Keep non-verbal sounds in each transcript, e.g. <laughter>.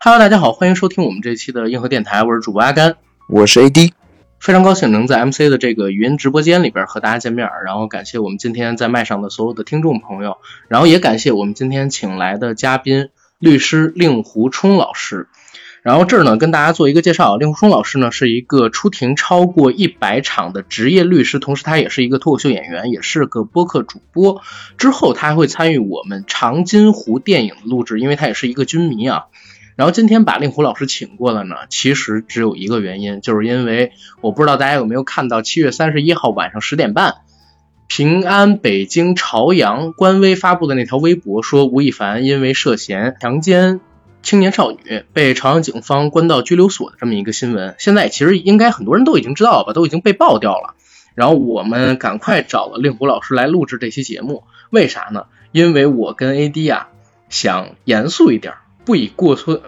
Hello，大家好，欢迎收听我们这期的硬核电台，我是主播阿甘，我是 AD，非常高兴能在 MC 的这个语音直播间里边和大家见面，然后感谢我们今天在麦上的所有的听众朋友，然后也感谢我们今天请来的嘉宾律师令狐冲老师。然后这儿呢，跟大家做一个介绍，令狐冲老师呢是一个出庭超过一百场的职业律师，同时他也是一个脱口秀演员，也是个播客主播。之后他还会参与我们长津湖电影的录制，因为他也是一个军迷啊。然后今天把令狐老师请过来呢，其实只有一个原因，就是因为我不知道大家有没有看到七月三十一号晚上十点半，平安北京朝阳官微发布的那条微博，说吴亦凡因为涉嫌强奸。青年少女被朝阳警方关到拘留所的这么一个新闻，现在其实应该很多人都已经知道了吧，都已经被爆掉了。然后我们赶快找了令狐老师来录制这期节目，为啥呢？因为我跟 AD 啊想严肃一点，不以过分，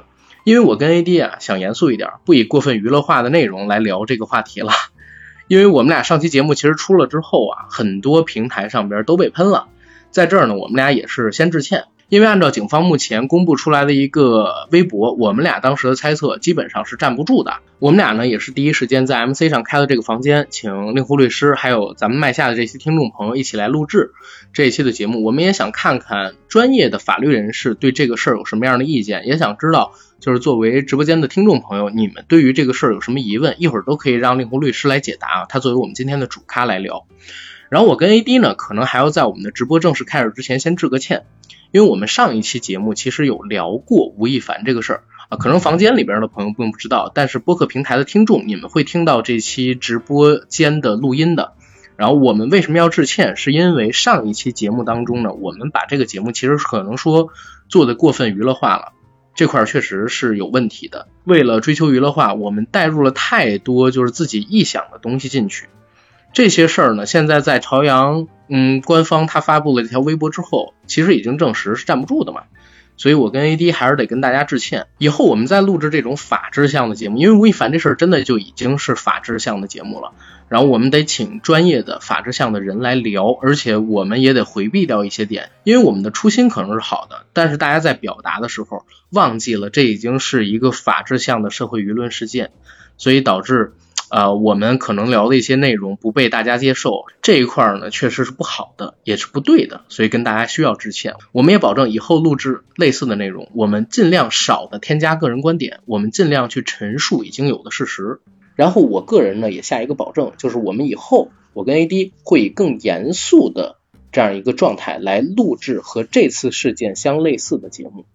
因为我跟 AD 啊想严肃一点，不以过分娱乐化的内容来聊这个话题了。<laughs> 因为我们俩上期节目其实出了之后啊，很多平台上边都被喷了，在这儿呢，我们俩也是先致歉。因为按照警方目前公布出来的一个微博，我们俩当时的猜测基本上是站不住的。我们俩呢也是第一时间在 MC 上开了这个房间，请令狐律师还有咱们麦下的这些听众朋友一起来录制这一期的节目。我们也想看看专业的法律人士对这个事儿有什么样的意见，也想知道就是作为直播间的听众朋友，你们对于这个事儿有什么疑问，一会儿都可以让令狐律师来解答。他作为我们今天的主咖来聊。然后我跟 AD 呢，可能还要在我们的直播正式开始之前先致个歉。因为我们上一期节目其实有聊过吴亦凡这个事儿啊，可能房间里边的朋友并不知道，但是播客平台的听众你们会听到这期直播间的录音的。然后我们为什么要致歉？是因为上一期节目当中呢，我们把这个节目其实可能说做的过分娱乐化了，这块确实是有问题的。为了追求娱乐化，我们带入了太多就是自己臆想的东西进去。这些事儿呢，现在在朝阳，嗯，官方他发布了这条微博之后，其实已经证实是站不住的嘛。所以我跟 AD 还是得跟大家致歉。以后我们再录制这种法制向的节目，因为吴亦凡这事儿真的就已经是法制向的节目了，然后我们得请专业的法制向的人来聊，而且我们也得回避掉一些点，因为我们的初心可能是好的，但是大家在表达的时候忘记了这已经是一个法制向的社会舆论事件，所以导致。呃，我们可能聊的一些内容不被大家接受，这一块呢确实是不好的，也是不对的，所以跟大家需要致歉。我们也保证以后录制类似的内容，我们尽量少的添加个人观点，我们尽量去陈述已经有的事实。然后我个人呢也下一个保证，就是我们以后我跟 AD 会以更严肃的这样一个状态来录制和这次事件相类似的节目。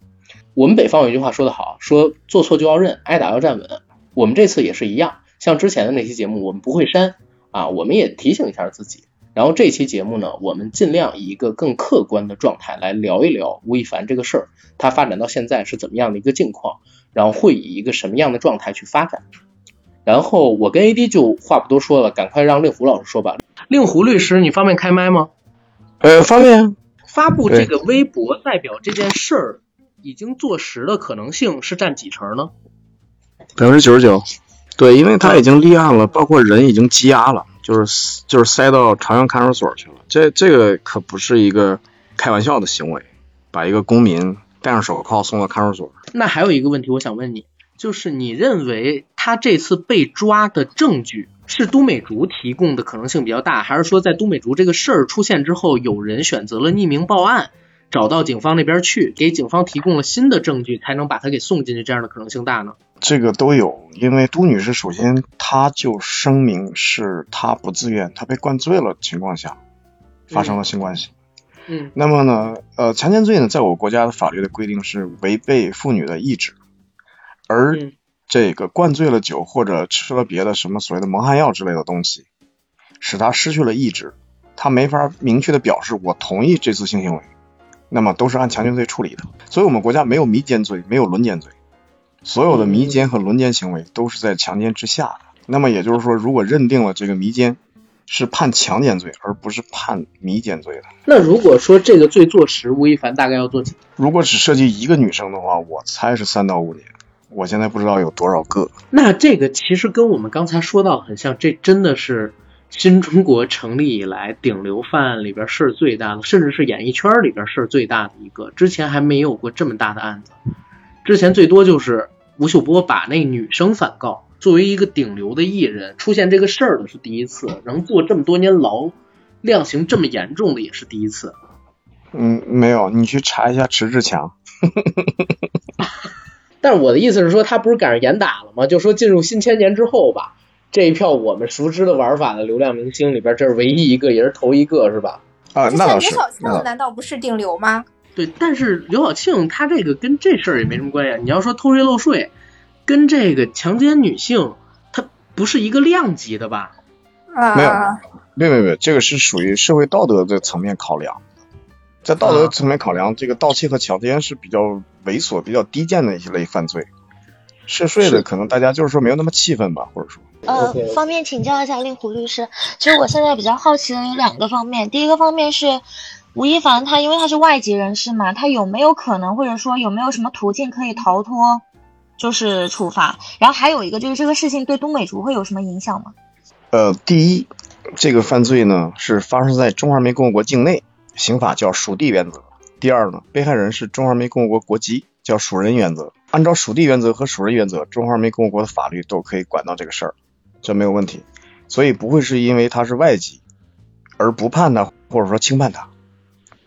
我们北方有一句话说得好，说做错就要认，挨打要站稳。我们这次也是一样。像之前的那期节目，我们不会删啊，我们也提醒一下自己。然后这期节目呢，我们尽量以一个更客观的状态来聊一聊吴亦凡这个事儿，他发展到现在是怎么样的一个境况，然后会以一个什么样的状态去发展。然后我跟 AD 就话不多说了，赶快让令狐老师说吧。令狐律师，你方便开麦吗？呃，方便。发布这个微博代表这件事儿已经坐实的可能性是占几成呢？百分之九十九。对，因为他已经立案了，包括人已经羁押了，就是就是塞到朝阳看守所去了。这这个可不是一个开玩笑的行为，把一个公民戴上手铐送到看守所。那还有一个问题，我想问你，就是你认为他这次被抓的证据是都美竹提供的可能性比较大，还是说在都美竹这个事儿出现之后，有人选择了匿名报案？找到警方那边去，给警方提供了新的证据，才能把他给送进去，这样的可能性大呢？这个都有，因为都女士首先她就声明是她不自愿，她被灌醉了情况下发生了性关系。嗯。那么呢，呃，强奸罪呢，在我国家的法律的规定是违背妇女的意志，而这个灌醉了酒或者吃了别的什么所谓的蒙汗药之类的东西，使她失去了意志，她没法明确的表示我同意这次性行为。那么都是按强奸罪处理的，所以我们国家没有迷奸罪，没有轮奸罪，所有的迷奸和轮奸行为都是在强奸之下的。那么也就是说，如果认定了这个迷奸是判强奸罪，而不是判迷奸罪的，那如果说这个罪坐实，吴亦凡大概要坐几？如果只涉及一个女生的话，我猜是三到五年。我现在不知道有多少个。那这个其实跟我们刚才说到很像，这真的是。新中国成立以来，顶流犯案里边事儿最大的，甚至是演艺圈里边事儿最大的一个，之前还没有过这么大的案子。之前最多就是吴秀波把那女生反告。作为一个顶流的艺人，出现这个事儿的是第一次，能坐这么多年牢，量刑这么严重的也是第一次。嗯，没有，你去查一下迟志强。<laughs> 但是我的意思是说，他不是赶上严打了吗？就说进入新千年之后吧，这一票我们熟知的玩法的流量明星里边，这是唯一一个，也是头一个，是吧？啊，那倒是。刘晓庆难道不是顶流吗？对，但是刘晓庆他这个跟这事儿也没什么关系。你要说偷税漏税。跟这个强奸女性，它不是一个量级的吧？啊没有，没有，没有，这个是属于社会道德的层面考量，在道德层面考量，这个盗窃和强奸是比较猥琐、比较低贱的一类犯罪，涉税的可能大家就是说没有那么气愤吧，或者说。呃，方便请教一下令狐律师，其实我现在比较好奇的有两个方面，第一个方面是吴亦凡他因为他是外籍人士嘛，他有没有可能或者说有没有什么途径可以逃脱？就是处罚，然后还有一个就是这个事情对东北族会有什么影响吗？呃，第一，这个犯罪呢是发生在中华人民共和国境内，刑法叫属地原则。第二呢，被害人是中华人民共和国国籍，叫属人原则。按照属地原则和属人原则，中华人民共和国的法律都可以管到这个事儿，这没有问题。所以不会是因为他是外籍而不判他，或者说轻判他，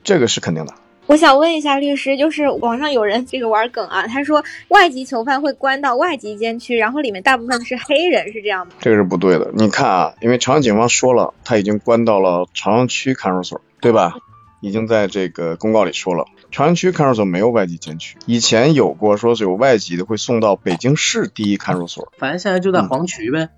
这个是肯定的。我想问一下律师，就是网上有人这个玩梗啊，他说外籍囚犯会关到外籍监区，然后里面大部分是黑人，是这样吗？这个是不对的。你看啊，因为朝阳警方说了，他已经关到了朝阳区看守所，对吧？已经在这个公告里说了，朝阳区看守所没有外籍监区。以前有过说是有外籍的会送到北京市第一看守所，反正现在就在黄渠呗。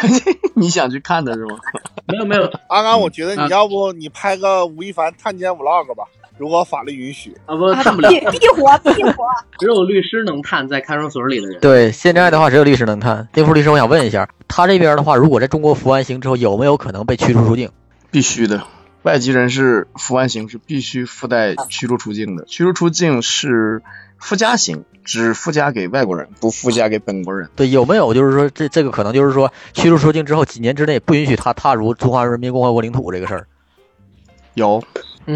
<laughs> 你想去看的是吗？<laughs> 没有没有，阿刚，我觉得你要不你拍个吴亦凡探监 vlog 吧。如果法律允许啊，不探不了，必活必活，<laughs> 只有律师能探在看守所里的人。对，现在的话只有律师能探。丁福律师，我想问一下，他这边的话，如果在中国服完刑之后，有没有可能被驱逐出境？必须的，外籍人士服完刑是必须附带驱逐出境的。驱逐出境是附加刑，只附加给外国人，不附加给本国人。对，有没有就是说这这个可能就是说驱逐出境之后几年之内不允许他踏入中华人民共和国领土这个事儿？有。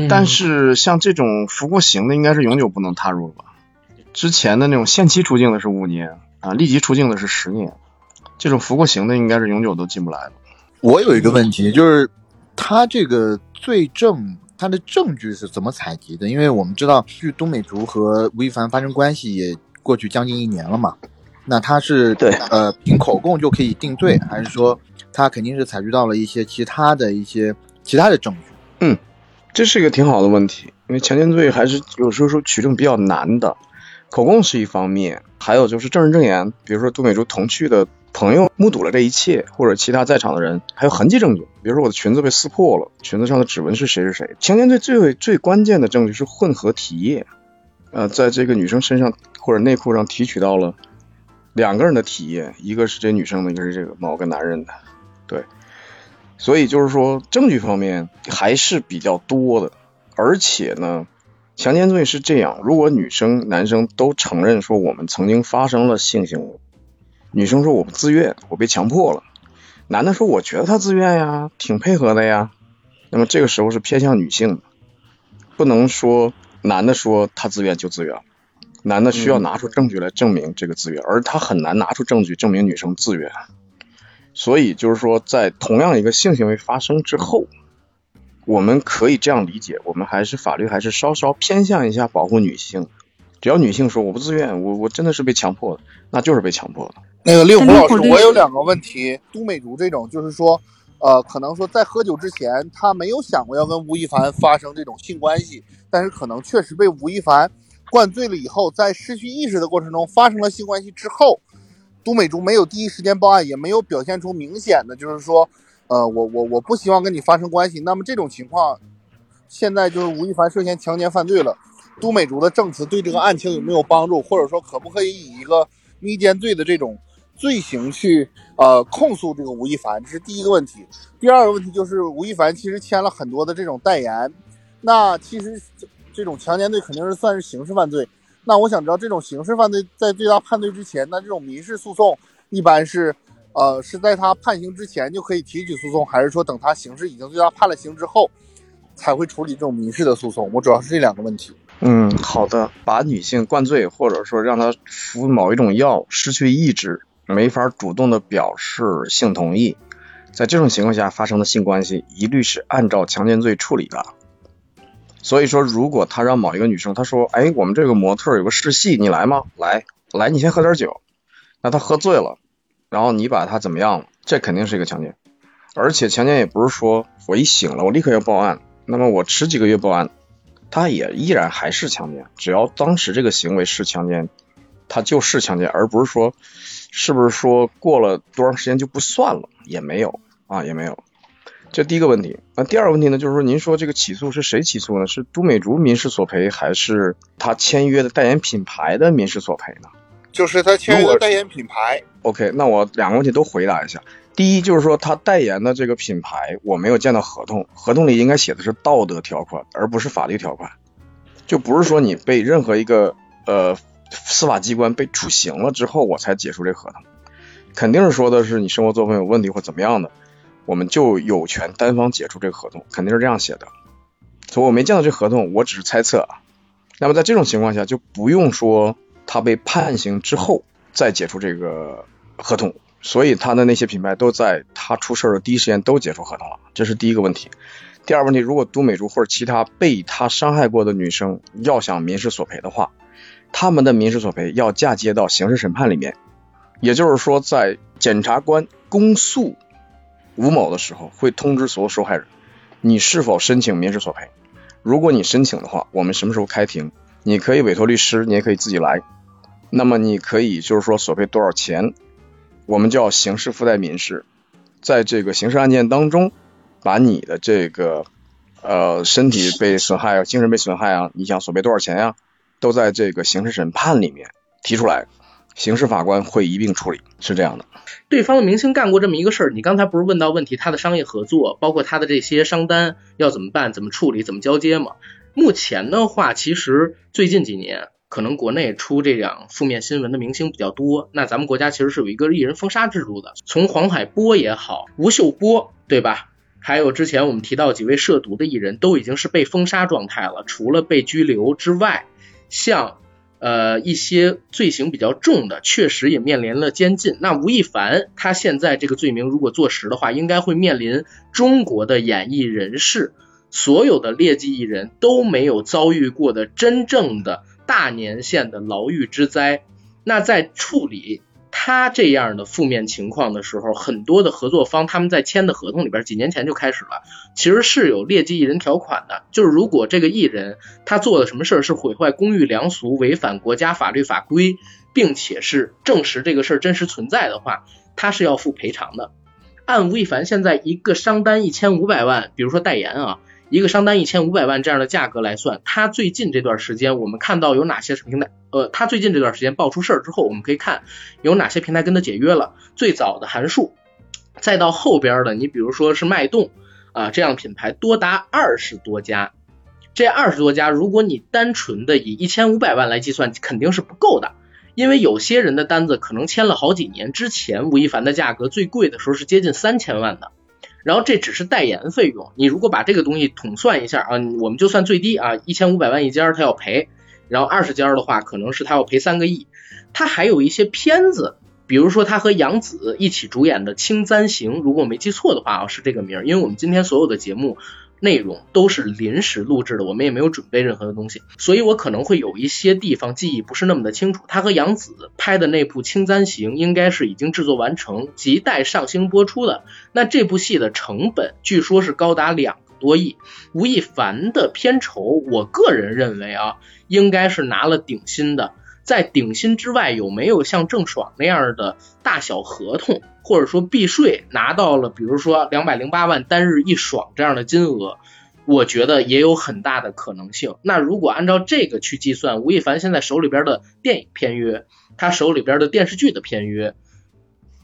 但是像这种服过刑的，应该是永久不能踏入了吧？之前的那种限期出境的是五年啊，立即出境的是十年，这种服过刑的应该是永久都进不来了。我有一个问题，就是他这个罪证，他的证据是怎么采集的？因为我们知道，据东美竹和吴亦凡发生关系也过去将近一年了嘛，那他是对呃凭口供就可以定罪，还是说他肯定是采集到了一些其他的一些其他的证据？嗯。这是一个挺好的问题，因为强奸罪还是有时候说取证比较难的，口供是一方面，还有就是证人证言，比如说杜美竹同去的朋友目睹了这一切，或者其他在场的人，还有痕迹证据，比如说我的裙子被撕破了，裙子上的指纹是谁是谁。强奸罪最最关键的证据是混合体液，呃，在这个女生身上或者内裤上提取到了两个人的体液，一个是这女生的，一个是这个某个男人的，对。所以就是说，证据方面还是比较多的，而且呢，强奸罪是这样：如果女生、男生都承认说我们曾经发生了性行为，女生说我不自愿，我被强迫了，男的说我觉得他自愿呀，挺配合的呀，那么这个时候是偏向女性的，不能说男的说他自愿就自愿，男的需要拿出证据来证明这个自愿，而他很难拿出证据证明女生自愿。所以就是说，在同样一个性行为发生之后，我们可以这样理解：我们还是法律还是稍稍偏向一下保护女性。只要女性说我不自愿，我我真的是被强迫的，那就是被强迫的。那个令狐老师，我有两个问题。都美竹这种，就是说，呃，可能说在喝酒之前，他没有想过要跟吴亦凡发生这种性关系，但是可能确实被吴亦凡灌醉了以后，在失去意识的过程中发生了性关系之后。都美竹没有第一时间报案，也没有表现出明显的，就是说，呃，我我我不希望跟你发生关系。那么这种情况，现在就是吴亦凡涉嫌强奸犯罪了，都美竹的证词对这个案情有没有帮助，或者说可不可以以一个迷奸罪的这种罪行去呃控诉这个吴亦凡？这是第一个问题。第二个问题就是吴亦凡其实签了很多的这种代言，那其实这种强奸罪肯定是算是刑事犯罪。那我想知道，这种刑事犯罪在最大判罪之前，那这种民事诉讼一般是，呃，是在他判刑之前就可以提起诉讼，还是说等他刑事已经最大判了刑之后，才会处理这种民事的诉讼？我主要是这两个问题。嗯，好的。把女性灌醉，或者说让她服某一种药，失去意志，没法主动的表示性同意，在这种情况下发生的性关系，一律是按照强奸罪处理的。所以说，如果他让某一个女生，他说：“哎，我们这个模特有个试戏，你来吗？来，来，你先喝点酒。”那他喝醉了，然后你把他怎么样？这肯定是一个强奸。而且强奸也不是说我一醒了我立刻要报案，那么我迟几个月报案，他也依然还是强奸。只要当时这个行为是强奸，他就是强奸，而不是说是不是说过了多长时间就不算了，也没有啊，也没有。这第一个问题，那第二个问题呢？就是说，您说这个起诉是谁起诉呢？是都美竹民事索赔，还是他签约的代言品牌的民事索赔呢？就是他签约的代言品牌。OK，那我两个问题都回答一下。第一，就是说他代言的这个品牌，我没有见到合同，合同里应该写的是道德条款，而不是法律条款，就不是说你被任何一个呃司法机关被处刑了之后，我才解除这合同，肯定是说的是你生活作风有问题或怎么样的。我们就有权单方解除这个合同，肯定是这样写的。所以我没见到这合同，我只是猜测。那么在这种情况下，就不用说他被判刑之后再解除这个合同。所以他的那些品牌都在他出事的第一时间都解除合同了，这是第一个问题。第二问题，如果都美竹或者其他被他伤害过的女生要想民事索赔的话，他们的民事索赔要嫁接到刑事审判里面，也就是说，在检察官公诉。吴某的时候会通知所有受害人，你是否申请民事索赔？如果你申请的话，我们什么时候开庭？你可以委托律师，你也可以自己来。那么你可以就是说索赔多少钱？我们叫刑事附带民事，在这个刑事案件当中，把你的这个呃身体被损害啊，精神被损害啊，你想索赔多少钱呀？都在这个刑事审判里面提出来，刑事法官会一并处理，是这样的。对方的明星干过这么一个事儿，你刚才不是问到问题，他的商业合作，包括他的这些商单要怎么办、怎么处理、怎么交接吗？目前的话，其实最近几年可能国内出这样负面新闻的明星比较多。那咱们国家其实是有一个艺人封杀制度的，从黄海波也好，吴秀波对吧？还有之前我们提到几位涉毒的艺人，都已经是被封杀状态了。除了被拘留之外，像。呃，一些罪行比较重的，确实也面临了监禁。那吴亦凡他现在这个罪名如果坐实的话，应该会面临中国的演艺人士所有的劣迹艺人都没有遭遇过的真正的大年限的牢狱之灾。那在处理。他这样的负面情况的时候，很多的合作方他们在签的合同里边，几年前就开始了，其实是有劣迹艺人条款的，就是如果这个艺人他做的什么事儿是毁坏公序良俗、违反国家法律法规，并且是证实这个事儿真实存在的话，他是要负赔偿的。按吴亦凡现在一个商单一千五百万，比如说代言啊。一个商单一千五百万这样的价格来算，他最近这段时间我们看到有哪些平台？呃，他最近这段时间爆出事儿之后，我们可以看有哪些平台跟他解约了。最早的韩束，再到后边的你比如说是脉动啊这样品牌多达二十多家。这二十多家，如果你单纯的以一千五百万来计算，肯定是不够的，因为有些人的单子可能签了好几年之前，吴亦凡的价格最贵的时候是接近三千万的。然后这只是代言费用，你如果把这个东西统算一下啊，我们就算最低啊，一千五百万一家他要赔，然后二十家的话可能是他要赔三个亿。他还有一些片子，比如说他和杨紫一起主演的《青簪行》，如果我没记错的话啊，是这个名儿，因为我们今天所有的节目。内容都是临时录制的，我们也没有准备任何的东西，所以我可能会有一些地方记忆不是那么的清楚。他和杨紫拍的那部《青簪行》应该是已经制作完成，即待上星播出的。那这部戏的成本据说是高达两个多亿，吴亦凡的片酬，我个人认为啊，应该是拿了顶薪的。在顶薪之外，有没有像郑爽那样的大小合同？或者说避税拿到了，比如说两百零八万单日一爽这样的金额，我觉得也有很大的可能性。那如果按照这个去计算，吴亦凡现在手里边的电影片约，他手里边的电视剧的片约，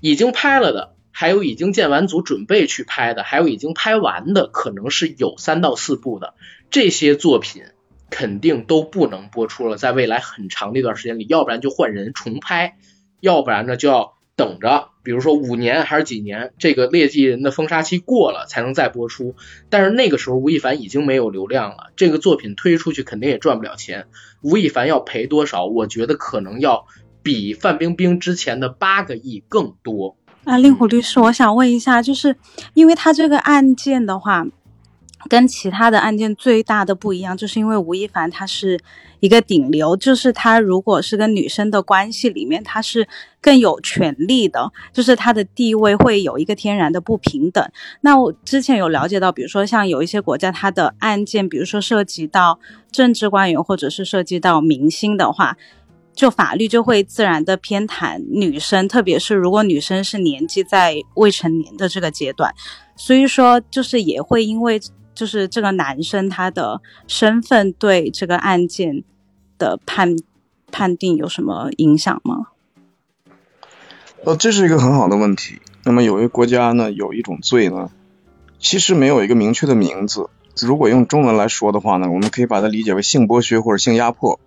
已经拍了的，还有已经建完组准备去拍的，还有已经拍完的，可能是有三到四部的这些作品，肯定都不能播出了。在未来很长的一段时间里，要不然就换人重拍，要不然呢就要。等着，比如说五年还是几年，这个劣迹人的封杀期过了才能再播出。但是那个时候吴亦凡已经没有流量了，这个作品推出去肯定也赚不了钱。吴亦凡要赔多少？我觉得可能要比范冰冰之前的八个亿更多。啊，令狐律师，我想问一下，就是因为他这个案件的话，跟其他的案件最大的不一样，就是因为吴亦凡他是一个顶流，就是他如果是跟女生的关系里面，他是更有权利的，就是他的地位会有一个天然的不平等。那我之前有了解到，比如说像有一些国家，他的案件，比如说涉及到政治官员或者是涉及到明星的话。就法律就会自然的偏袒女生，特别是如果女生是年纪在未成年的这个阶段，所以说就是也会因为就是这个男生他的身份对这个案件的判判定有什么影响吗？呃，这是一个很好的问题。那么有一个国家呢，有一种罪呢，其实没有一个明确的名字。如果用中文来说的话呢，我们可以把它理解为性剥削或者性压迫。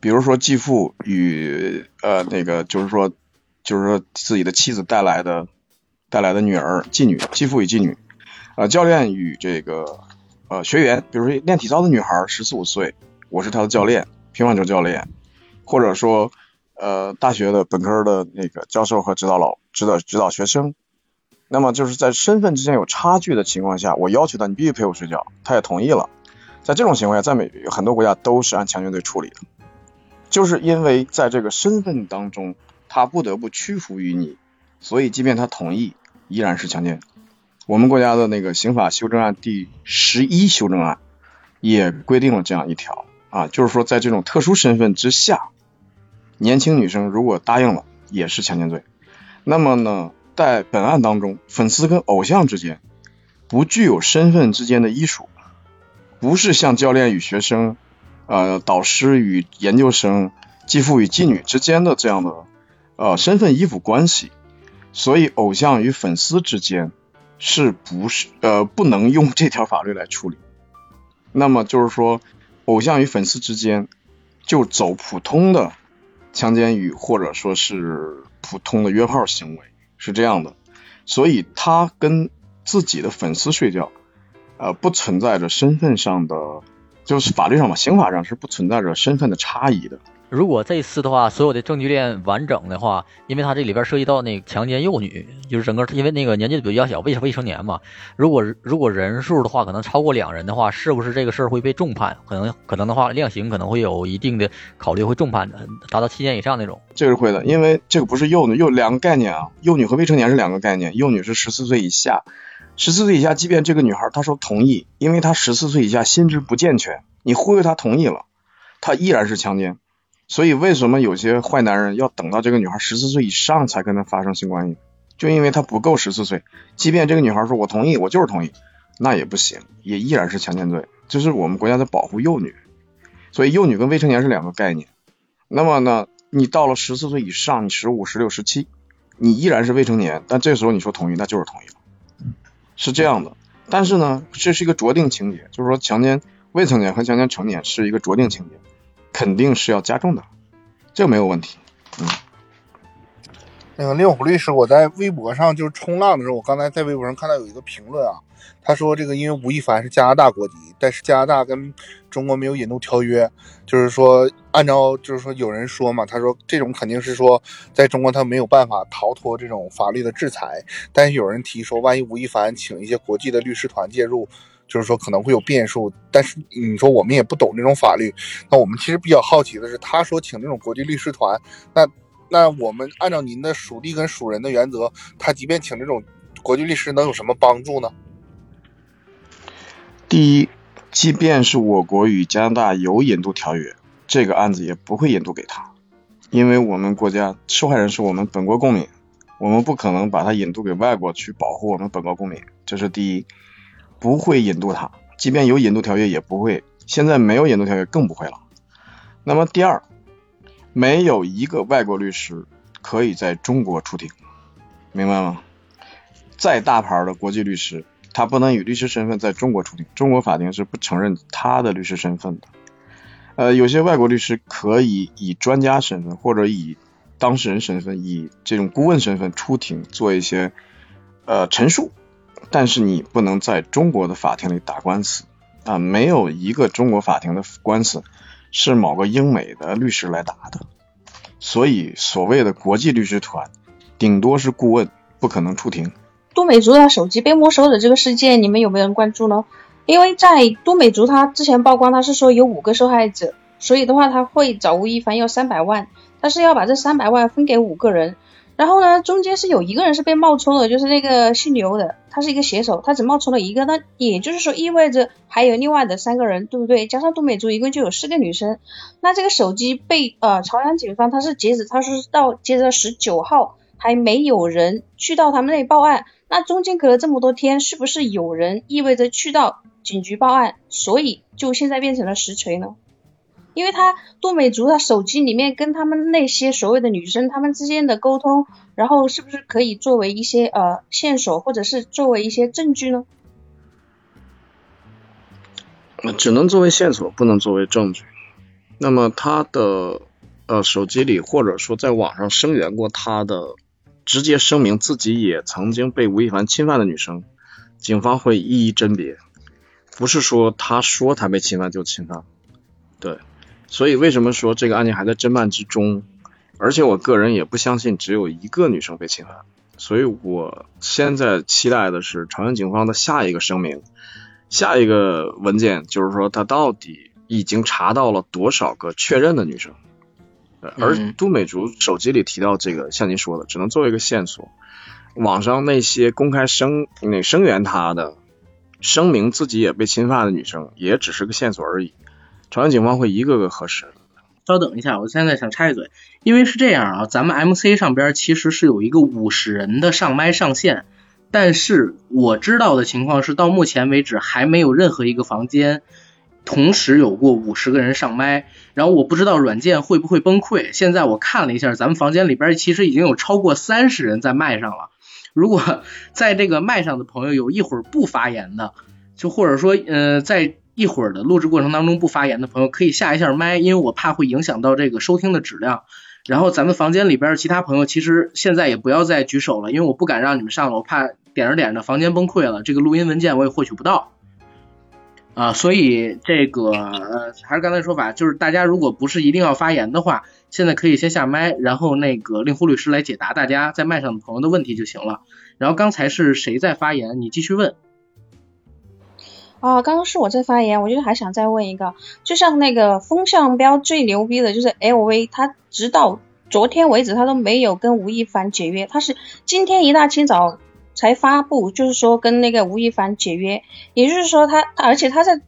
比如说继父与呃那个就是说就是说自己的妻子带来的带来的女儿继女，继父与继女，呃教练与这个呃学员，比如说练体操的女孩十四五岁，我是她的教练，乒乓球教练，或者说呃大学的本科的那个教授和指导老指导指导学生，那么就是在身份之间有差距的情况下，我要求他你必须陪我睡觉，他也同意了，在这种情况下，在美很多国家都是按强奸罪处理的。就是因为在这个身份当中，他不得不屈服于你，所以即便他同意，依然是强奸。我们国家的那个刑法修正案第十一修正案也规定了这样一条啊，就是说在这种特殊身份之下，年轻女生如果答应了，也是强奸罪。那么呢，在本案当中，粉丝跟偶像之间不具有身份之间的依属，不是像教练与学生。呃，导师与研究生、继父与继女之间的这样的呃身份依附关系，所以偶像与粉丝之间是不是呃不能用这条法律来处理？那么就是说，偶像与粉丝之间就走普通的强奸与或者说是普通的约炮行为是这样的，所以他跟自己的粉丝睡觉，呃，不存在着身份上的。就是法律上嘛，刑法上是不存在着身份的差异的。如果这次的话，所有的证据链完整的话，因为它这里边涉及到那个强奸幼女，就是整个因为那个年纪比较小，未未成年嘛。如果如果人数的话，可能超过两人的话，是不是这个事儿会被重判？可能可能的话，量刑可能会有一定的考虑，会重判的，达到七年以上那种。这个是会的，因为这个不是幼女，幼两个概念啊，幼女和未成年是两个概念，幼女是十四岁以下。十四岁以下，即便这个女孩她说同意，因为她十四岁以下心智不健全，你忽悠她同意了，她依然是强奸。所以为什么有些坏男人要等到这个女孩十四岁以上才跟她发生性关系？就因为她不够十四岁。即便这个女孩说我同意，我就是同意，那也不行，也依然是强奸罪。这是我们国家在保护幼女，所以幼女跟未成年是两个概念。那么呢，你到了十四岁以上，你十五、十六、十七，你依然是未成年，但这时候你说同意，那就是同意了。是这样的，但是呢，这是一个酌定情节，就是说强奸未成年和强奸成年是一个酌定情节，肯定是要加重的，这没有问题。嗯，那个令狐律师，我在微博上就是冲浪的时候，我刚才在微博上看到有一个评论啊。他说：“这个因为吴亦凡是加拿大国籍，但是加拿大跟中国没有引渡条约，就是说按照就是说有人说嘛，他说这种肯定是说在中国他没有办法逃脱这种法律的制裁。但是有人提说，万一吴亦凡请一些国际的律师团介入，就是说可能会有变数。但是你说我们也不懂这种法律，那我们其实比较好奇的是，他说请这种国际律师团，那那我们按照您的属地跟属人的原则，他即便请这种国际律师，能有什么帮助呢？”第一，即便是我国与加拿大有引渡条约，这个案子也不会引渡给他，因为我们国家受害人是我们本国公民，我们不可能把他引渡给外国去保护我们本国公民，这是第一，不会引渡他，即便有引渡条约也不会，现在没有引渡条约更不会了。那么第二，没有一个外国律师可以在中国出庭，明白吗？再大牌的国际律师。他不能以律师身份在中国出庭，中国法庭是不承认他的律师身份的。呃，有些外国律师可以以专家身份或者以当事人身份，以这种顾问身份出庭做一些呃陈述，但是你不能在中国的法庭里打官司啊，没有一个中国法庭的官司是某个英美的律师来打的，所以所谓的国际律师团顶多是顾问，不可能出庭。杜美竹她手机被没收的这个事件，你们有没有人关注呢？因为在杜美竹她之前曝光，她是说有五个受害者。所以的话，他会找吴亦凡要三百万，但是要把这三百万分给五个人。然后呢，中间是有一个人是被冒充的，就是那个姓刘的，他是一个写手，他只冒充了一个，那也就是说意味着还有另外的三个人，对不对？加上杜美竹一共就有四个女生。那这个手机被呃朝阳警方，他是截止，他是到截止十九号还没有人去到他们那里报案。那中间隔了这么多天，是不是有人意味着去到警局报案，所以就现在变成了实锤呢？因为他杜美竹他手机里面跟他们那些所谓的女生他们之间的沟通，然后是不是可以作为一些呃线索，或者是作为一些证据呢？只能作为线索，不能作为证据。那么他的呃手机里，或者说在网上声援过他的，直接声明自己也曾经被吴亦凡侵犯的女生，警方会一一甄别，不是说他说他被侵犯就侵犯，对。所以为什么说这个案件还在侦办之中？而且我个人也不相信只有一个女生被侵犯。所以我现在期待的是朝阳警方的下一个声明，下一个文件，就是说他到底已经查到了多少个确认的女生。而杜美竹手机里提到这个，像您说的，只能作为一个线索。网上那些公开声那声援她的、声明自己也被侵犯的女生，也只是个线索而已。朝阳警方会一个个核实。稍等一下，我现在想插一嘴，因为是这样啊，咱们 MC 上边其实是有一个五十人的上麦上线，但是我知道的情况是，到目前为止还没有任何一个房间同时有过五十个人上麦。然后我不知道软件会不会崩溃。现在我看了一下，咱们房间里边其实已经有超过三十人在麦上了。如果 <laughs> 在这个麦上的朋友有一会儿不发言的，就或者说呃在。一会儿的录制过程当中不发言的朋友可以下一下麦，因为我怕会影响到这个收听的质量。然后咱们房间里边其他朋友其实现在也不要再举手了，因为我不敢让你们上了，我怕点着点着房间崩溃了，这个录音文件我也获取不到啊。所以这个呃还是刚才说法，就是大家如果不是一定要发言的话，现在可以先下麦，然后那个令狐律师来解答大家在麦上的朋友的问题就行了。然后刚才是谁在发言？你继续问。啊，刚刚是我在发言，我就还想再问一个，就像那个风向标最牛逼的就是 LV，他直到昨天为止他都没有跟吴亦凡解约，他是今天一大清早才发布，就是说跟那个吴亦凡解约，也就是说他，而且他在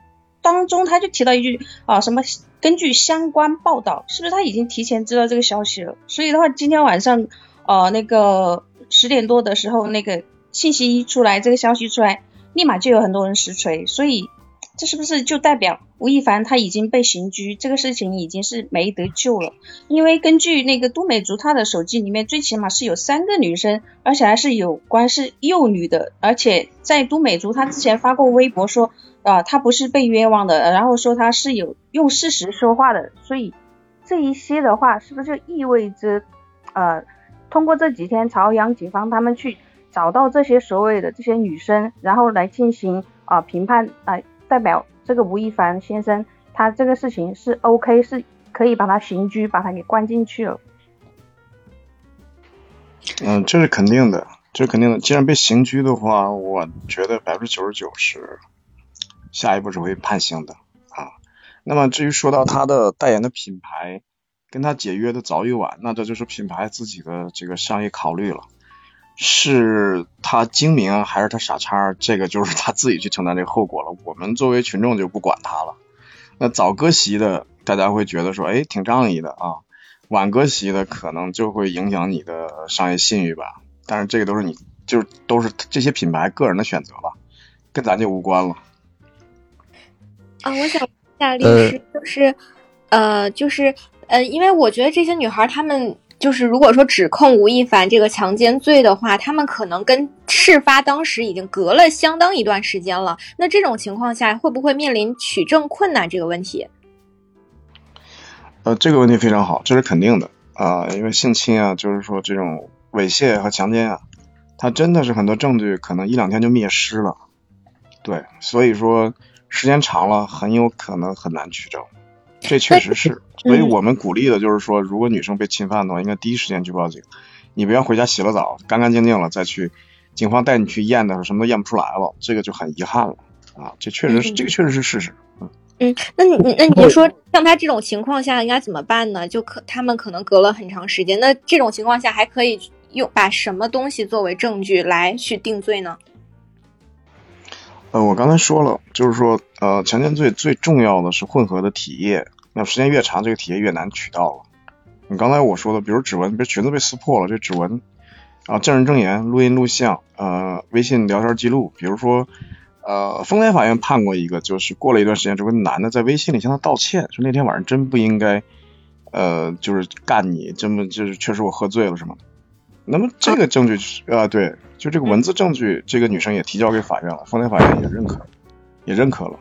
当中他就提到一句啊什么，根据相关报道，是不是他已经提前知道这个消息了？所以的话，今天晚上呃那个十点多的时候，那个信息一出来，这个消息出来。立马就有很多人实锤，所以这是不是就代表吴亦凡他已经被刑拘，这个事情已经是没得救了？因为根据那个都美竹她的手机里面最起码是有三个女生，而且还是有关是幼女的，而且在都美竹她之前发过微博说啊她不是被冤枉的，然后说她是有用事实说话的，所以这一些的话是不是就意味着呃通过这几天朝阳警方他们去。找到这些所谓的这些女生，然后来进行啊评判啊，代表这个吴亦凡先生，他这个事情是 OK，是可以把他刑拘，把他给关进去了。嗯，这是肯定的，这是肯定的。既然被刑拘的话，我觉得百分之九十九是下一步是会判刑的啊。那么至于说到他的代言的品牌跟他解约的早与晚，那这就是品牌自己的这个商业考虑了。是他精明还是他傻叉？这个就是他自己去承担这个后果了。<laughs> 我们作为群众就不管他了。那早割席的，大家会觉得说，哎，挺仗义的啊。晚割席的，可能就会影响你的商业信誉吧。但是这个都是你，就是都是这些品牌个人的选择了，跟咱就无关了。啊，我想问一下律师，就是，呃，就是，呃，因为我觉得这些女孩她们。就是如果说指控吴亦凡这个强奸罪的话，他们可能跟事发当时已经隔了相当一段时间了。那这种情况下，会不会面临取证困难这个问题？呃，这个问题非常好，这是肯定的。啊，因为性侵啊，就是说这种猥亵和强奸啊，它真的是很多证据可能一两天就灭失了。对，所以说时间长了，很有可能很难取证。这确实是，<laughs> 所以我们鼓励的就是说，如果女生被侵犯的话，应该第一时间去报警。你不要回家洗了澡，干干净净了再去，警方带你去验的时候，什么都验不出来了，这个就很遗憾了啊！这确实是，这个确实是事实。嗯嗯，那你那你说像他这种情况下应该怎么办呢？就可他们可能隔了很长时间，那这种情况下还可以用把什么东西作为证据来去定罪呢？呃，我刚才说了，就是说，呃，强奸罪最重要的是混合的体液，那时间越长，这个体液越难取到了。你刚才我说的，比如指纹，比如裙子被撕破了，这指纹啊，证人证言、录音录像、呃，微信聊天记录，比如说，呃，丰台法院判过一个，就是过了一段时间，这个男的在微信里向他道歉，说那天晚上真不应该，呃，就是干你，这么就是确实我喝醉了什么的。那么这个证据啊，对，就这个文字证据，这个女生也提交给法院了，丰台法院也认可，也认可了。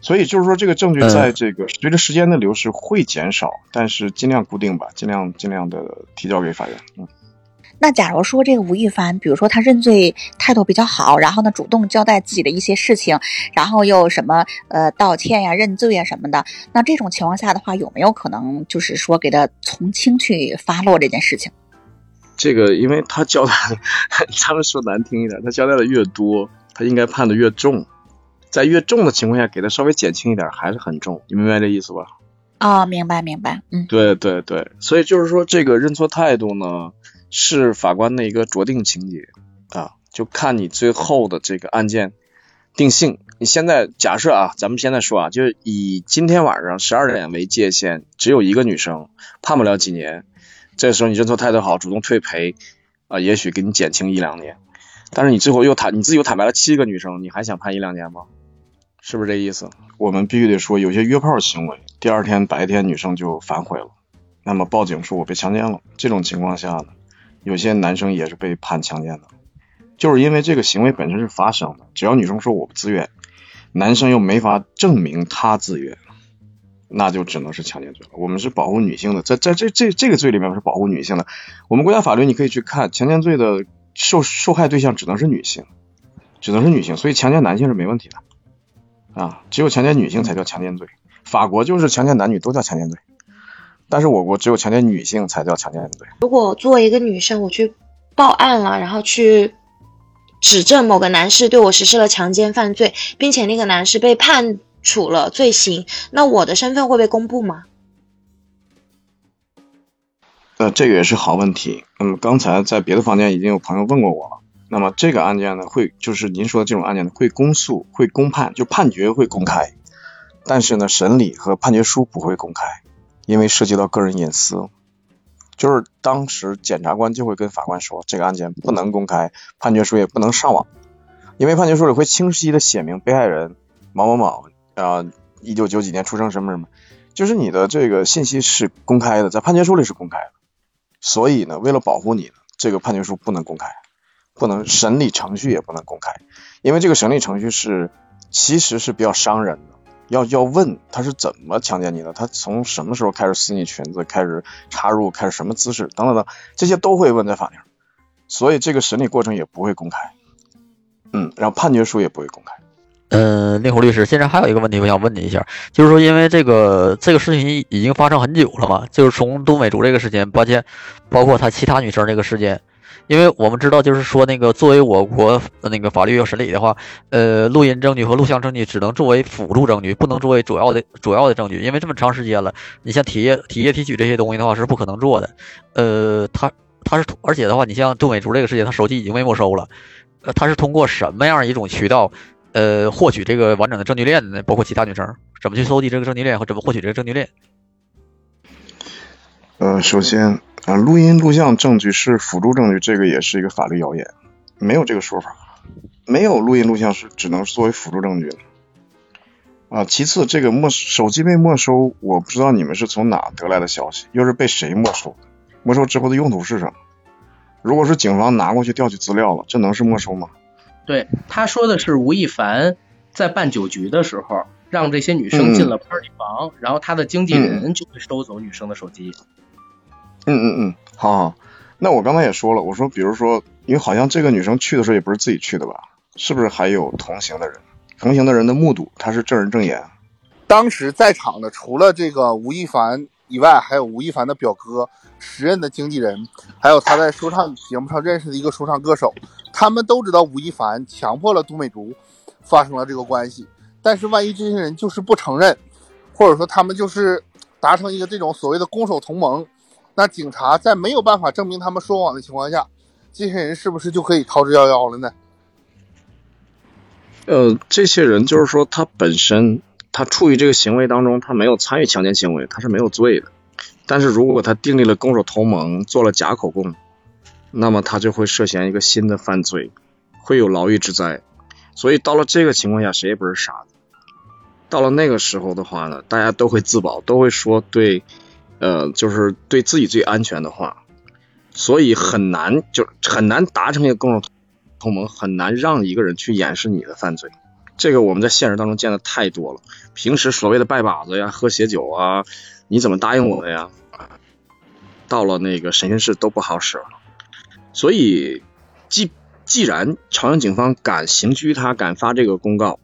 所以就是说，这个证据在这个随着时间的流逝会减少，但是尽量固定吧，尽量尽量的提交给法院。嗯。那假如说这个吴亦凡，比如说他认罪态度比较好，然后呢主动交代自己的一些事情，然后又什么呃道歉呀、认罪呀什么的，那这种情况下的话，有没有可能就是说给他从轻去发落这件事情？这个，因为他交代，<laughs> 他们说难听一点，他交代的越多，他应该判的越重。在越重的情况下，给他稍微减轻一点还是很重，你明白这意思吧？哦，明白明白，嗯，对对对，所以就是说这个认错态度呢，是法官的一个酌定情节啊，就看你最后的这个案件定性。你现在假设啊，咱们现在说啊，就是以今天晚上十二点为界限，只有一个女生，判不了几年，这时候你认错态度好，主动退赔啊，也许给你减轻一两年。但是你最后又坦你自己又坦白了七个女生，你还想判一两年吗？是不是这意思？我们必须得说，有些约炮行为，第二天白天女生就反悔了，那么报警说我被强奸了，这种情况下呢，有些男生也是被判强奸的，就是因为这个行为本身是发生的，只要女生说我不自愿，男生又没法证明他自愿，那就只能是强奸罪了。我们是保护女性的，在在这这这个罪里面是保护女性的。我们国家法律你可以去看，强奸罪的受受害对象只能是女性，只能是女性，所以强奸男性是没问题的。啊，只有强奸女性才叫强奸罪。法国就是强奸男女都叫强奸罪，但是我国只有强奸女性才叫强奸罪。如果作为一个女生，我去报案了，然后去指证某个男士对我实施了强奸犯罪，并且那个男士被判处了罪行，那我的身份会被公布吗？呃，这个也是好问题。那么刚才在别的房间已经有朋友问过我了。那么这个案件呢，会就是您说的这种案件呢，会公诉、会公判，就判决会公开，但是呢，审理和判决书不会公开，因为涉及到个人隐私。就是当时检察官就会跟法官说，这个案件不能公开，判决书也不能上网，因为判决书里会清晰的写明被害人某某某啊，一九九几年出生什么什么，就是你的这个信息是公开的，在判决书里是公开的。所以呢，为了保护你，这个判决书不能公开。不能审理程序也不能公开，因为这个审理程序是其实是比较伤人的，要要问他是怎么强奸你的，他从什么时候开始撕你裙子，开始插入，开始什么姿势等等等，这些都会问在法庭，所以这个审理过程也不会公开，嗯，然后判决书也不会公开。嗯，令狐律师，现在还有一个问题，我想问你一下，就是说因为这个这个事情已经发生很久了嘛，就是从杜美竹这个事件，包括，包括他其他女生这个事件。因为我们知道，就是说，那个作为我国那个法律要审理的话，呃，录音证据和录像证据只能作为辅助证据，不能作为主要的主要的证据。因为这么长时间了，你像体液、体液提取这些东西的话是不可能做的。呃，他他是，而且的话，你像杜美竹这个事件，他手机已经被没收了。呃，他是通过什么样一种渠道，呃，获取这个完整的证据链呢？包括其他女生怎么去搜集这个证据链和怎么获取这个证据链？呃，首先。啊，录音录像证据是辅助证据，这个也是一个法律谣言，没有这个说法，没有录音录像是只能作为辅助证据。啊，其次，这个没手机被没收，我不知道你们是从哪得来的消息，又是被谁没收？没收之后的用途是什么？如果是警方拿过去调取资料了，这能是没收吗？对，他说的是吴亦凡在办酒局的时候，让这些女生进了 party 房，然后他的经纪人就会收走女生的手机。嗯嗯嗯，好好。那我刚才也说了，我说比如说，因为好像这个女生去的时候也不是自己去的吧？是不是还有同行的人？同行的人的目睹，他是证人证言。当时在场的除了这个吴亦凡以外，还有吴亦凡的表哥、时任的经纪人，还有他在说唱节目上认识的一个说唱歌手，他们都知道吴亦凡强迫了杜美竹发生了这个关系。但是万一这些人就是不承认，或者说他们就是达成一个这种所谓的攻守同盟。那警察在没有办法证明他们说谎的情况下，这些人是不是就可以逃之夭夭了呢？呃，这些人就是说，他本身他处于这个行为当中，他没有参与强奸行为，他是没有罪的。但是如果他订立了攻守同盟，做了假口供，那么他就会涉嫌一个新的犯罪，会有牢狱之灾。所以到了这个情况下，谁也不是傻子。到了那个时候的话呢，大家都会自保，都会说对。呃，就是对自己最安全的话，所以很难就很难达成一个共同同盟，很难让一个人去掩饰你的犯罪。这个我们在现实当中见的太多了。平时所谓的拜把子呀、喝血酒啊，你怎么答应我的呀？到了那个审讯室都不好使了。所以，既既然朝阳警方敢刑拘他，敢发这个公告，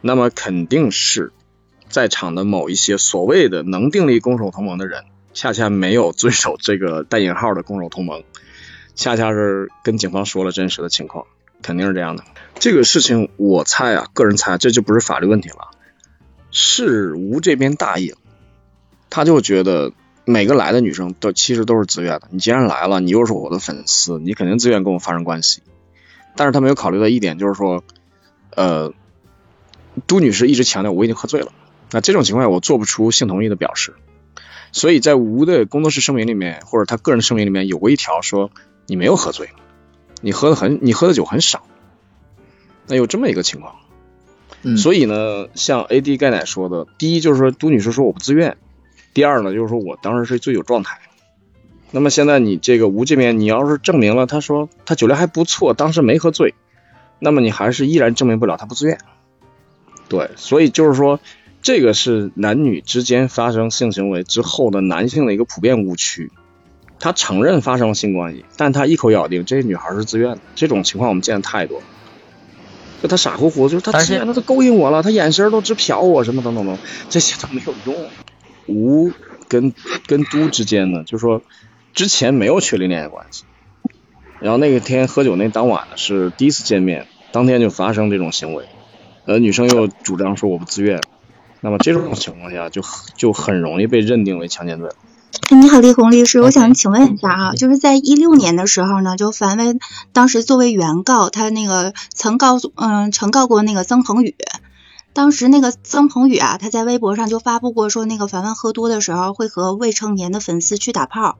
那么肯定是。在场的某一些所谓的能订立攻守同盟的人，恰恰没有遵守这个带引号的攻守同盟，恰恰是跟警方说了真实的情况，肯定是这样的。这个事情我猜啊，个人猜，这就不是法律问题了，是吴这边大意了，他就觉得每个来的女生都其实都是自愿的，你既然来了，你又是我的粉丝，你肯定自愿跟我发生关系。但是他没有考虑到一点，就是说，呃，都女士一直强调我已经喝醉了。那这种情况下，我做不出性同意的表示，所以在吴的工作室声明里面，或者他个人声明里面有过一条说你没有喝醉，你喝的很，你喝的酒很少，那有这么一个情况，所以呢，像 A D 钙奶说的，第一就是说都女士说我不自愿，第二呢就是说我当时是醉酒状态，那么现在你这个吴这边，你要是证明了他说他酒量还不错，当时没喝醉，那么你还是依然证明不了他不自愿，对，所以就是说。这个是男女之间发生性行为之后的男性的一个普遍误区。他承认发生了性关系，但他一口咬定这女孩是自愿的。这种情况我们见的太多。就他傻乎乎，就是他自愿，他勾引我了，他眼神都直瞟我，什么等等等，这些都没有用。吴跟跟都之间呢，就说之前没有确立恋爱关系，然后那个天喝酒那当晚呢是第一次见面，当天就发生这种行为，呃，女生又主张说我不自愿。那么这种情况下，就就很容易被认定为强奸罪。你好，李红律师，我想请问一下啊，就是在一六年的时候呢，就樊威当时作为原告，他那个曾告诉嗯，曾告过那个曾鹏宇，当时那个曾鹏宇啊，他在微博上就发布过说，那个凡凡喝多的时候会和未成年的粉丝去打炮。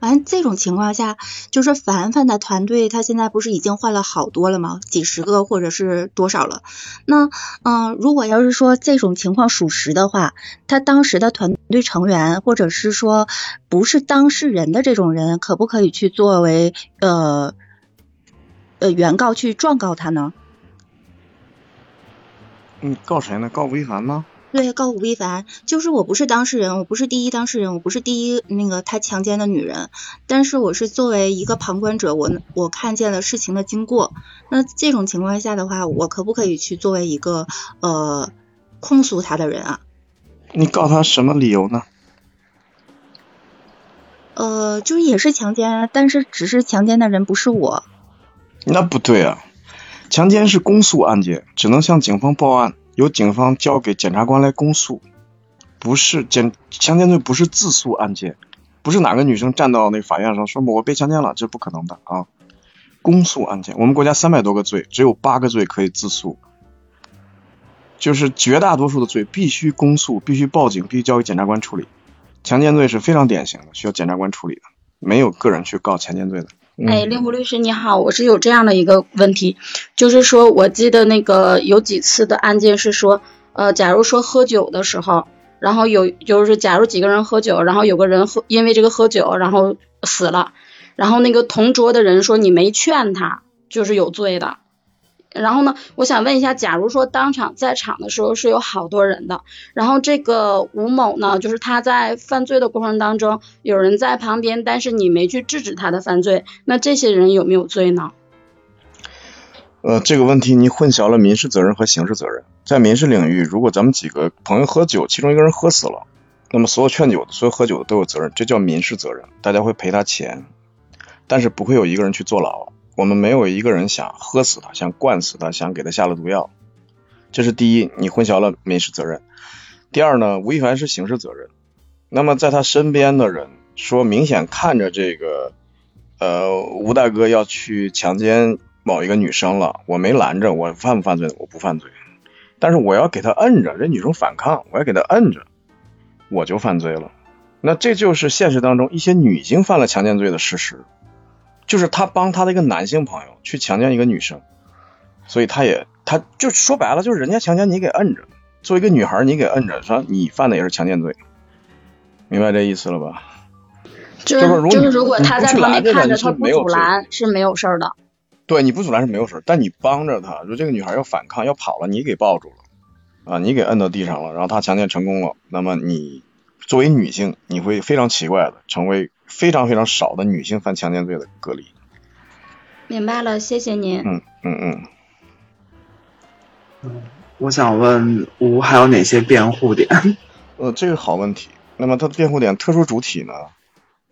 完这种情况下，就是凡凡的团队，他现在不是已经换了好多了吗？几十个或者是多少了？那嗯，如果要是说这种情况属实的话，他当时的团队成员或者是说不是当事人的这种人，可不可以去作为呃呃原告去状告他呢？你告谁呢？告吴亦凡吗？对，告吴亦凡，就是我不是当事人，我不是第一当事人，我不是第一那个他强奸的女人，但是我是作为一个旁观者，我我看见了事情的经过。那这种情况下的话，我可不可以去作为一个呃控诉他的人啊？你告他什么理由呢？呃，就是也是强奸，但是只是强奸的人不是我。那不对啊，强奸是公诉案件，只能向警方报案。由警方交给检察官来公诉，不是检强奸罪不是自诉案件，不是哪个女生站到那法院上说我被强奸了，这不可能的啊！公诉案件，我们国家三百多个罪，只有八个罪可以自诉，就是绝大多数的罪必须公诉，必须报警，必须交给检察官处理。强奸罪是非常典型的，需要检察官处理的，没有个人去告强奸罪的。哎，令狐律师你好，我是有这样的一个问题，就是说我记得那个有几次的案件是说，呃，假如说喝酒的时候，然后有就是假如几个人喝酒，然后有个人喝因为这个喝酒然后死了，然后那个同桌的人说你没劝他，就是有罪的，然后呢，我想问一下，假如说当场在场的时候是有好多人的，然后这个吴某呢，就是他在犯罪的过程当中，有人在旁边，但是你没去制止他的犯罪，那这些人有没有罪呢？呃，这个问题你混淆了民事责任和刑事责任。在民事领域，如果咱们几个朋友喝酒，其中一个人喝死了，那么所有劝酒的、所有喝酒的都有责任，这叫民事责任，大家会赔他钱，但是不会有一个人去坐牢。我们没有一个人想喝死他，想灌死他，想给他下了毒药。这是第一，你混淆了民事责任。第二呢，吴亦凡是刑事责任。那么在他身边的人说，明显看着这个呃吴大哥要去强奸某一个女生了，我没拦着，我犯不犯罪？我不犯罪。但是我要给他摁着，这女生反抗，我要给他摁着，我就犯罪了。那这就是现实当中一些女性犯了强奸罪的事实。就是他帮他的一个男性朋友去强奸一个女生，所以他也他就说白了，就是人家强奸你给摁着，作为一个女孩你给摁着，说你犯的也是强奸罪，明白这意思了吧？就是就是如果他在旁边看着他不阻拦是没有事儿的，对你不阻拦是没有事儿，但你帮着他，说这个女孩要反抗要跑了，你给抱住了啊，你给摁到地上了，然后他强奸成功了，那么你作为女性你会非常奇怪的成为。非常非常少的女性犯强奸罪的隔离。明白了，谢谢您。嗯嗯嗯。嗯，我想问吴还有哪些辩护点？<laughs> 呃，这个好问题。那么他的辩护点，特殊主体呢？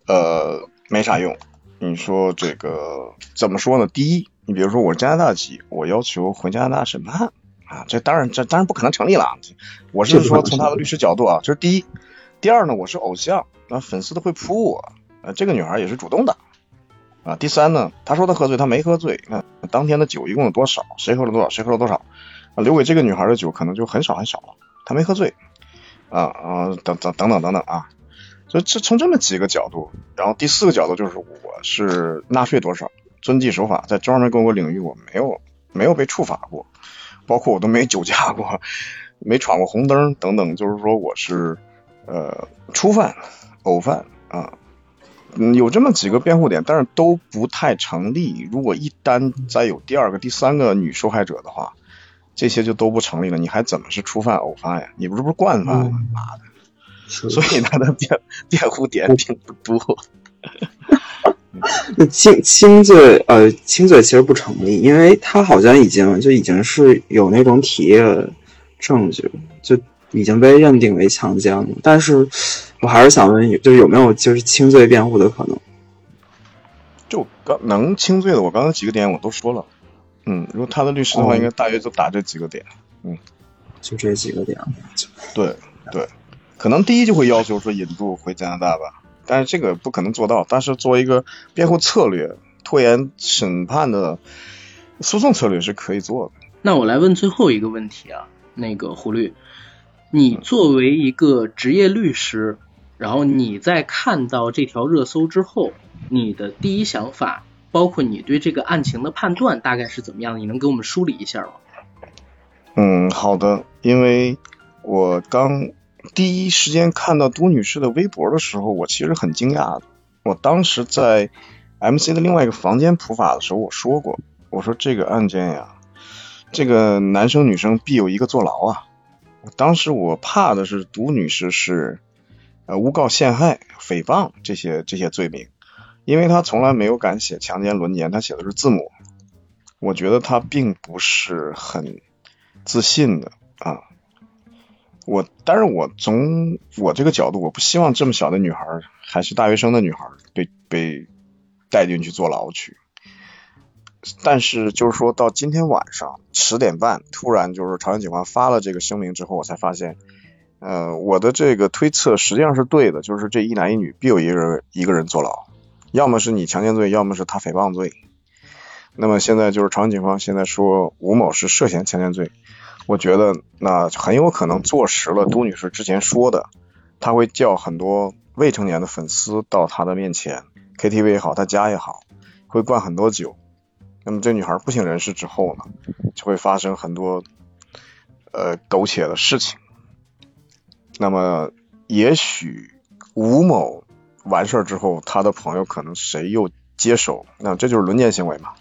呃，没啥用。你说这个怎么说呢？第一，你比如说我是加拿大籍，我要求回加拿大审判啊，这当然这当然不可能成立了。我是说从他的律师角度啊，这是第一。第二呢，我是偶像，那粉丝都会扑我。呃，这个女孩也是主动的啊。第三呢，她说她喝醉，她没喝醉。那当天的酒一共有多少？谁喝了多少？谁喝了多少？啊，留给这个女孩的酒可能就很少很少了。她没喝醉啊啊，等等等等等等啊。所以这从这么几个角度，然后第四个角度就是我是纳税多少，遵纪守法，在专门公共领域我没有没有被处罚过，包括我都没酒驾过，没闯过红灯等等，就是说我是呃初犯、偶犯啊。嗯，有这么几个辩护点，但是都不太成立。如果一旦再有第二个、第三个女受害者的话，这些就都不成立了。你还怎么是初犯、偶犯呀？你不是不是惯犯吗？妈的！所以他的辩辩护点并不多。<laughs> 那轻轻罪呃轻罪其实不成立，因为他好像已经就已经是有那种体液证据，就已经被认定为强奸了，但是。我还是想问，就是有没有就是轻罪辩护的可能？就刚能轻罪的，我刚才几个点我都说了。嗯，如果他的律师的话，应该大约就打这几个点。嗯，就这几个点。对对，可能第一就会要求说引渡回加拿大吧，但是这个不可能做到。但是作为一个辩护策略，拖延审判的诉讼策略是可以做的。那我来问最后一个问题啊，那个胡律，你作为一个职业律师。然后你在看到这条热搜之后，你的第一想法，包括你对这个案情的判断，大概是怎么样？你能给我们梳理一下吗？嗯，好的。因为我刚第一时间看到都女士的微博的时候，我其实很惊讶。我当时在 MC 的另外一个房间普法的时候，我说过，我说这个案件呀，这个男生女生必有一个坐牢啊。我当时我怕的是都女士是。呃，诬告、陷害、诽谤这些这些罪名，因为他从来没有敢写强奸、轮奸，他写的是字母。我觉得他并不是很自信的啊。我，但是我从我这个角度，我不希望这么小的女孩，还是大学生的女孩，被被带进去坐牢去。但是就是说到今天晚上十点半，突然就是朝阳警方发了这个声明之后，我才发现。呃，我的这个推测实际上是对的，就是这一男一女必有一个人一个人坐牢，要么是你强奸罪，要么是他诽谤罪。那么现在就是朝阳警方现在说吴某是涉嫌强奸罪，我觉得那很有可能坐实了杜女士之前说的，他会叫很多未成年的粉丝到他的面前，KTV 也好，他家也好，会灌很多酒。那么这女孩不省人事之后呢，就会发生很多呃苟且的事情。那么，也许吴某完事儿之后，他的朋友可能谁又接手，那这就是轮奸行为嘛？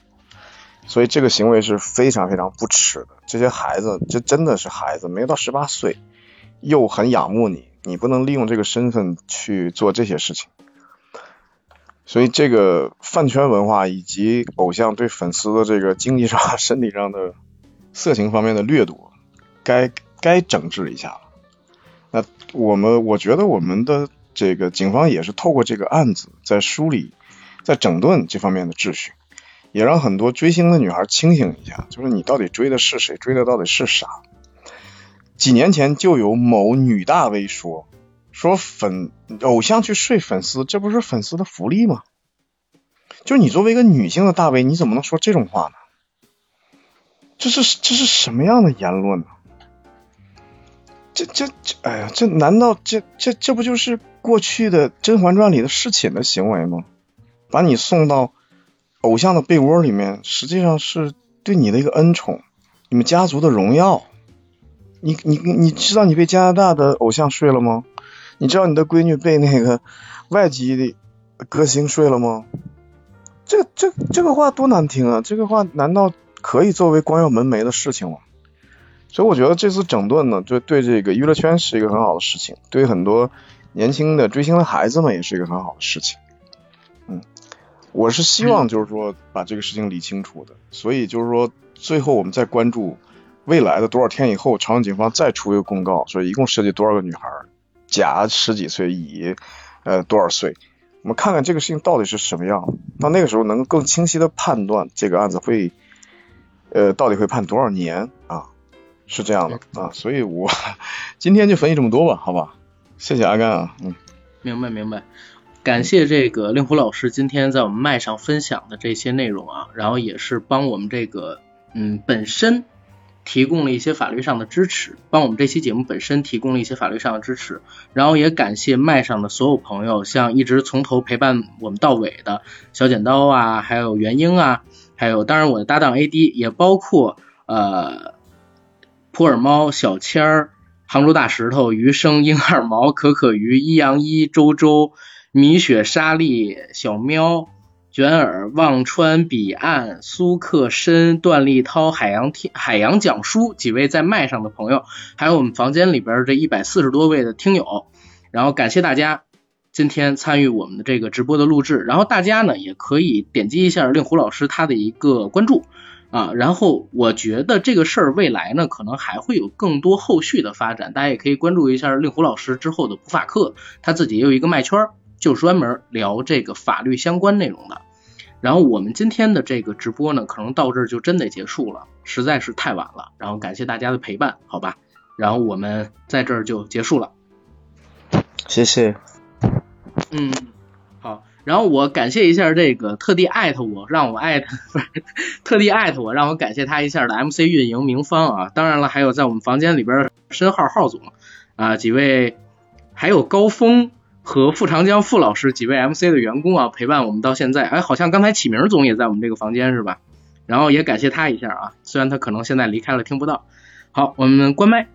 所以这个行为是非常非常不耻的。这些孩子，这真的是孩子，没到十八岁，又很仰慕你，你不能利用这个身份去做这些事情。所以，这个饭圈文化以及偶像对粉丝的这个经济上、<laughs> 身体上的色情方面的掠夺，该该整治一下了。那我们，我觉得我们的这个警方也是透过这个案子，在梳理、在整顿这方面的秩序，也让很多追星的女孩清醒一下，就是你到底追的是谁，追的到底是啥。几年前就有某女大 V 说。说粉偶像去睡粉丝，这不是粉丝的福利吗？就你作为一个女性的大 V，你怎么能说这种话呢？这是这是什么样的言论呢？这这这，哎呀，这难道这这这不就是过去的《甄嬛传》里的侍寝的行为吗？把你送到偶像的被窝里面，实际上是对你的一个恩宠，你们家族的荣耀。你你你知道你被加拿大的偶像睡了吗？你知道你的闺女被那个外籍的歌星睡了吗？这这这个话多难听啊！这个话难道可以作为光耀门楣的事情吗？所以我觉得这次整顿呢，就对这个娱乐圈是一个很好的事情，对很多年轻的追星的孩子们也是一个很好的事情。嗯，我是希望就是说把这个事情理清楚的，所以就是说最后我们再关注未来的多少天以后，朝阳警方再出一个公告，说一共涉及多少个女孩。甲十几岁，乙呃多少岁？我们看看这个事情到底是什么样。到那个时候能更清晰的判断这个案子会呃到底会判多少年啊？是这样的啊，所以我今天就分析这么多吧，好吧？谢谢阿甘啊，嗯，明白明白，感谢这个令狐老师今天在我们麦上分享的这些内容啊，然后也是帮我们这个嗯本身。提供了一些法律上的支持，帮我们这期节目本身提供了一些法律上的支持，然后也感谢麦上的所有朋友，像一直从头陪伴我们到尾的小剪刀啊，还有元英啊，还有当然我的搭档 AD，也包括呃普洱猫、小千儿、杭州大石头、余生、婴儿毛、可可鱼、一阳一、周周、米雪、莎莉、小喵。卷耳、忘川、彼岸、苏克申、段立涛、海洋天、海洋讲书几位在麦上的朋友，还有我们房间里边这一百四十多位的听友，然后感谢大家今天参与我们的这个直播的录制，然后大家呢也可以点击一下令狐老师他的一个关注啊，然后我觉得这个事儿未来呢可能还会有更多后续的发展，大家也可以关注一下令狐老师之后的普法课，他自己也有一个麦圈，就专门聊这个法律相关内容的。然后我们今天的这个直播呢，可能到这儿就真得结束了，实在是太晚了。然后感谢大家的陪伴，好吧。然后我们在这儿就结束了，谢谢。嗯，好。然后我感谢一下这个特地艾特我，让我艾特 <laughs> 不是特地艾特我，让我感谢他一下的 MC 运营明芳啊。当然了，还有在我们房间里边申浩浩总啊几位，还有高峰。和傅长江傅老师几位 MC 的员工啊，陪伴我们到现在。哎，好像刚才启明总也在我们这个房间是吧？然后也感谢他一下啊，虽然他可能现在离开了听不到。好，我们关麦。